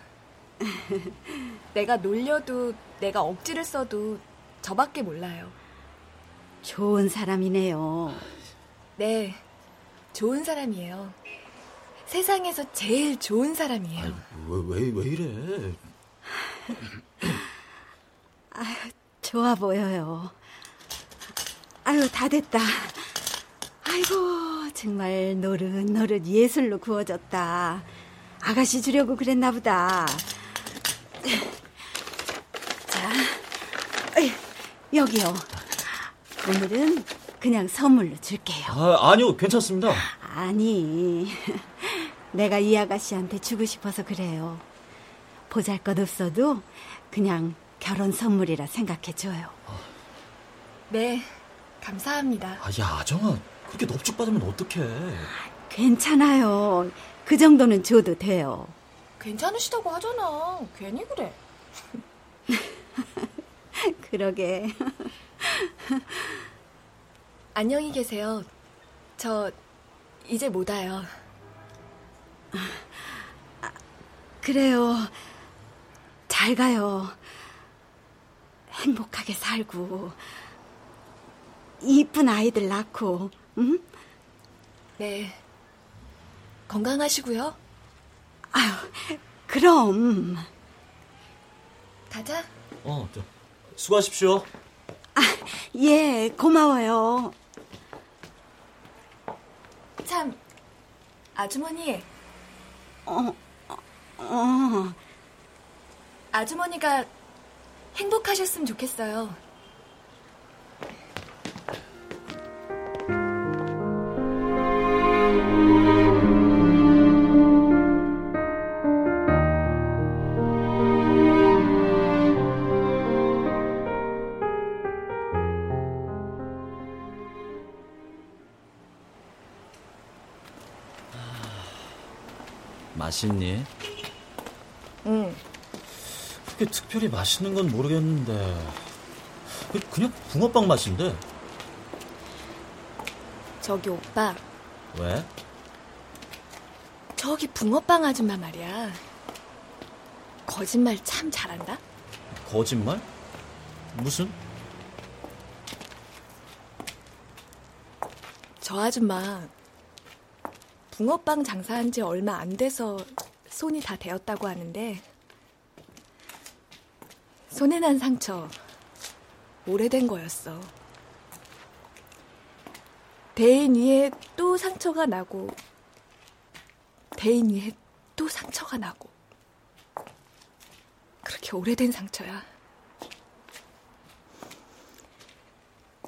Speaker 2: 내가 놀려도, 내가 억지를 써도 저밖에 몰라요.
Speaker 3: 좋은 사람이네요.
Speaker 2: 네, 좋은 사람이에요. 세상에서 제일 좋은 사람이에요.
Speaker 7: 왜, 왜, 왜 이래?
Speaker 3: 아유, 좋아 보여요. 아유, 다 됐다. 아이고, 정말 노릇노릇 예술로 구워졌다. 아가씨 주려고 그랬나 보다. 자, 여기요. 오늘은 그냥 선물로 줄게요.
Speaker 7: 아, 아니요, 괜찮습니다.
Speaker 3: 아니, 내가 이 아가씨한테 주고 싶어서 그래요. 보잘 것 없어도 그냥 결혼 선물이라 생각해줘요.
Speaker 2: 네, 감사합니다.
Speaker 7: 아, 야, 아정아. 그렇게 넙죽 받으면 어떡해.
Speaker 3: 괜찮아요. 그 정도는 줘도 돼요.
Speaker 2: 괜찮으시다고 하잖아. 괜히 그래.
Speaker 3: 그러게.
Speaker 2: 안녕히 계세요. 저 이제 못 와요.
Speaker 3: 그래요. 잘 가요. 행복하게 살고 이쁜 아이들 낳고, 응?
Speaker 2: 네. 건강하시고요.
Speaker 3: 아유, 그럼.
Speaker 2: 가자.
Speaker 7: 어, 저, 수고하십시오.
Speaker 3: 아, 예, 고마워요.
Speaker 2: 참, 아주머니.
Speaker 3: 어, 어.
Speaker 2: 아주머니가 행복하셨으면 좋겠어요.
Speaker 7: 맛있니?
Speaker 2: 응.
Speaker 7: 그렇게 특별히 맛있는 건 모르겠는데 그- 그냥 붕어빵 맛인데
Speaker 2: 저기 오빠,
Speaker 7: 왜?
Speaker 2: 저기 붕어빵 아줌마 말이야. 거짓말 참 잘한다?
Speaker 7: 거짓말? 무슨?
Speaker 2: 저 아줌마, 붕어빵 장사한 지 얼마 안 돼서 손이 다 되었다고 하는데, 손에 난 상처, 오래된 거였어. 대인 위에 또 상처가 나고, 대인 위에 또 상처가 나고, 그렇게 오래된 상처야.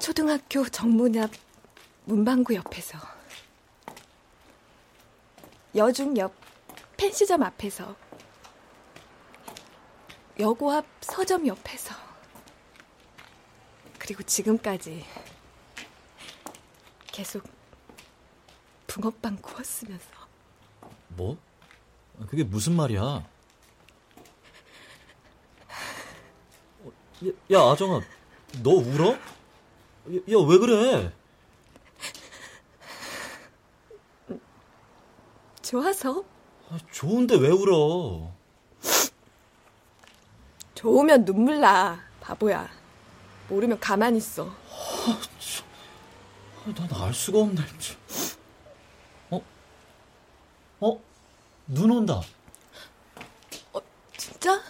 Speaker 2: 초등학교 정문 앞 문방구 옆에서, 여중 옆 펜시점 앞에서, 여고 앞 서점 옆에서, 그리고 지금까지 계속 붕어빵 구웠으면서
Speaker 7: 뭐? 그게 무슨 말이야? 어, 야, 야, 아정아, 너 울어? 야, 왜 그래?
Speaker 2: 좋아서
Speaker 7: 아, 좋은데 왜 울어?
Speaker 2: 좋으면 눈물 나 바보야 모르면 가만히 있어
Speaker 7: 난알 수가 없네. 참. 어? 어? 눈 온다.
Speaker 2: 진짜?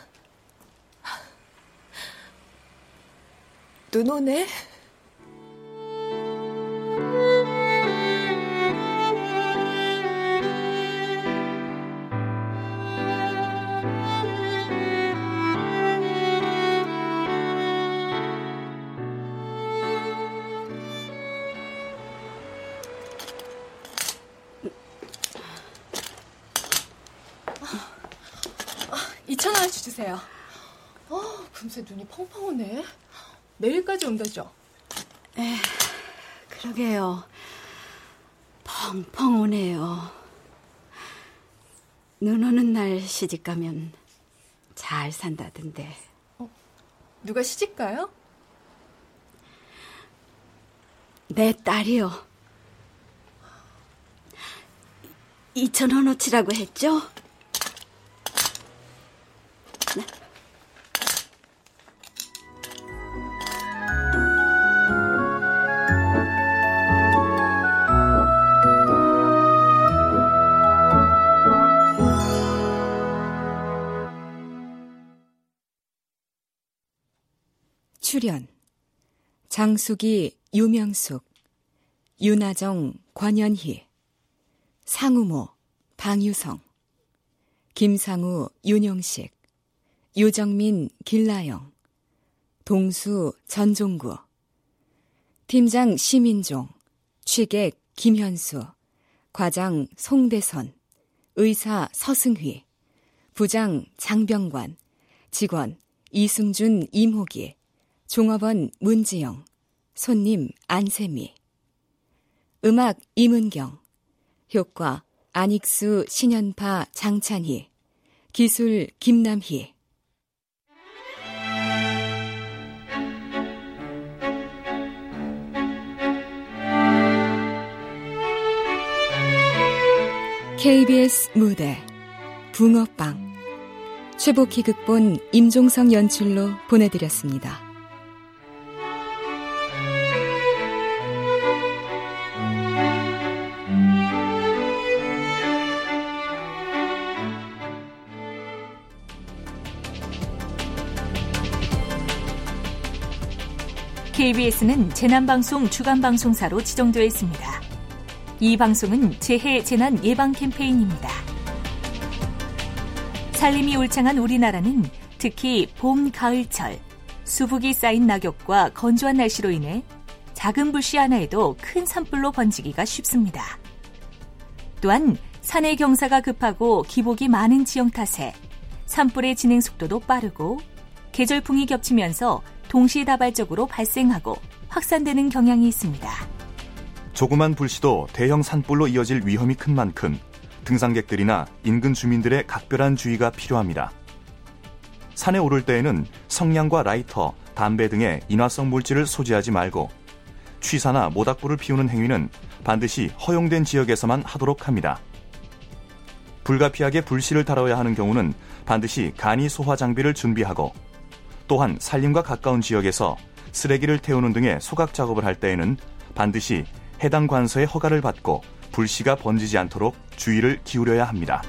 Speaker 2: 눈 오네
Speaker 4: 주세요. 어, 금세 눈이 펑펑 오네. 내일까지 온다죠?
Speaker 3: 에, 그러게요. 펑펑 오네요. 눈 오는 날 시집 가면 잘 산다던데.
Speaker 2: 어, 누가 시집 가요?
Speaker 3: 내 딸이요. 2천 원어치라고 했죠?
Speaker 4: 출연 장숙이 유명숙 윤아정 권연희 상우모 방유성 김상우 윤용식 유정민 길라영 동수 전종구 팀장 시민종 취객 김현수 과장 송대선 의사 서승휘 부장 장병관 직원 이승준 임호기 종업원 문지영, 손님 안세미. 음악 임은경, 효과 안익수 신연파 장찬희, 기술 김남희. KBS 무대 붕어빵 최복희 극본 임종성 연출로 보내드렸습니다.
Speaker 13: KBS는 재난방송 주간방송사로 지정되어 있습니다. 이 방송은 재해 재난 예방 캠페인입니다. 살림이 울창한 우리나라는 특히 봄, 가을철, 수북이 쌓인 낙엽과 건조한 날씨로 인해 작은 불씨 하나에도 큰 산불로 번지기가 쉽습니다. 또한 산의 경사가 급하고 기복이 많은 지형 탓에 산불의 진행 속도도 빠르고 계절풍이 겹치면서 동시다발적으로 발생하고 확산되는 경향이 있습니다.
Speaker 14: 조그만 불씨도 대형 산불로 이어질 위험이 큰 만큼 등산객들이나 인근 주민들의 각별한 주의가 필요합니다. 산에 오를 때에는 성냥과 라이터, 담배 등의 인화성 물질을 소지하지 말고 취사나 모닥불을 피우는 행위는 반드시 허용된 지역에서만 하도록 합니다. 불가피하게 불씨를 다뤄야 하는 경우는 반드시 간이 소화 장비를 준비하고 또한 산림과 가까운 지역에서 쓰레기를 태우는 등의 소각 작업을 할 때에는 반드시 해당 관서의 허가를 받고 불씨가 번지지 않도록 주의를 기울여야 합니다.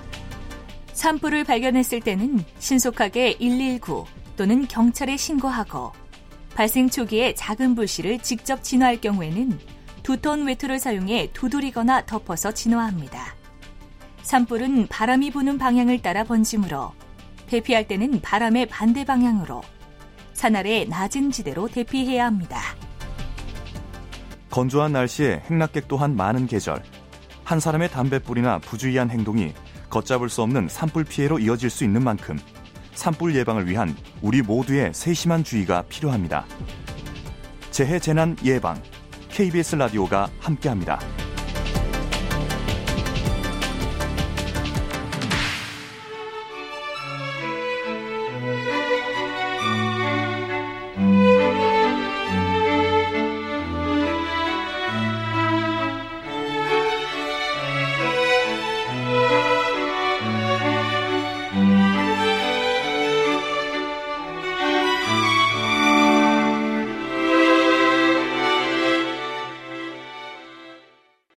Speaker 13: 산불을 발견했을 때는 신속하게 119 또는 경찰에 신고하고 발생 초기에 작은 불씨를 직접 진화할 경우에는 두톤 외투를 사용해 두드리거나 덮어서 진화합니다. 산불은 바람이 부는 방향을 따라 번지므로 대피할 때는 바람의 반대 방향으로 산 아래 낮은 지대로 대피해야 합니다.
Speaker 14: 건조한 날씨에 행락객 또한 많은 계절. 한 사람의 담뱃불이나 부주의한 행동이 걷잡을 수 없는 산불 피해로 이어질 수 있는 만큼 산불 예방을 위한 우리 모두의 세심한 주의가 필요합니다. 재해 재난 예방 KBS 라디오가 함께합니다.